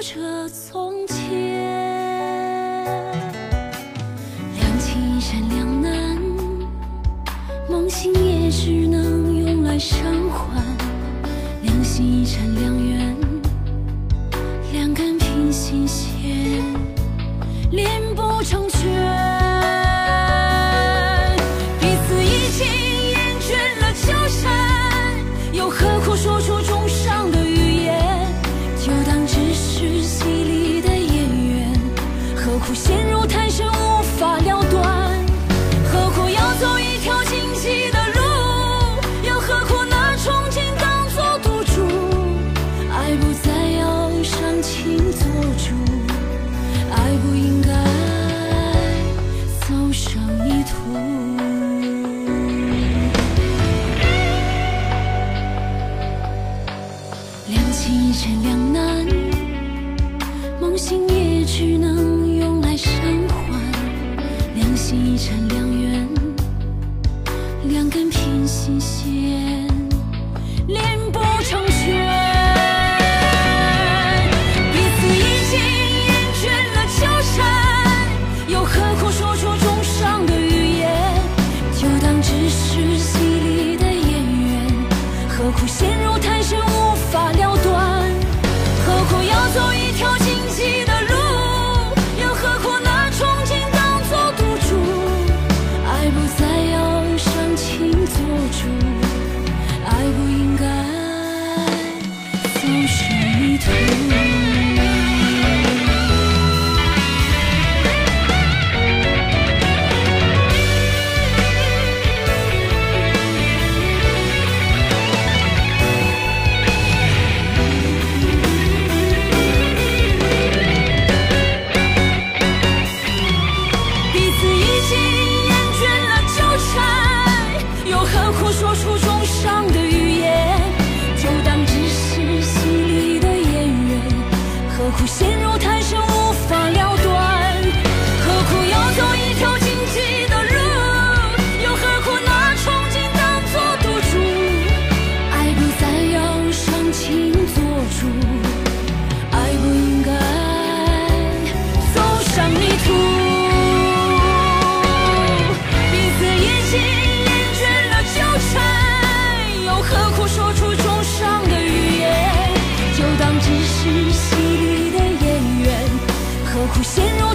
着从前。两情一山两难梦醒也只能用来伤怀。两心一禅两愿陷入太深，无法了断，何苦要走一条荆棘的路？又何苦拿憧憬当作赌注？爱不再要伤情做主，爱不应该走上迷途。两情一难，两难，梦醒也只能。心一拆两缘，两根平行线，连不成圈。彼此已经厌倦了纠缠，又何苦说出重伤的语言？就当只是戏里的演员，何苦陷入太深？心厌倦了纠缠又何苦说出重伤的语言。心厌倦了纠缠又何苦说出重伤的语言就当只是戏里的演员何苦陷入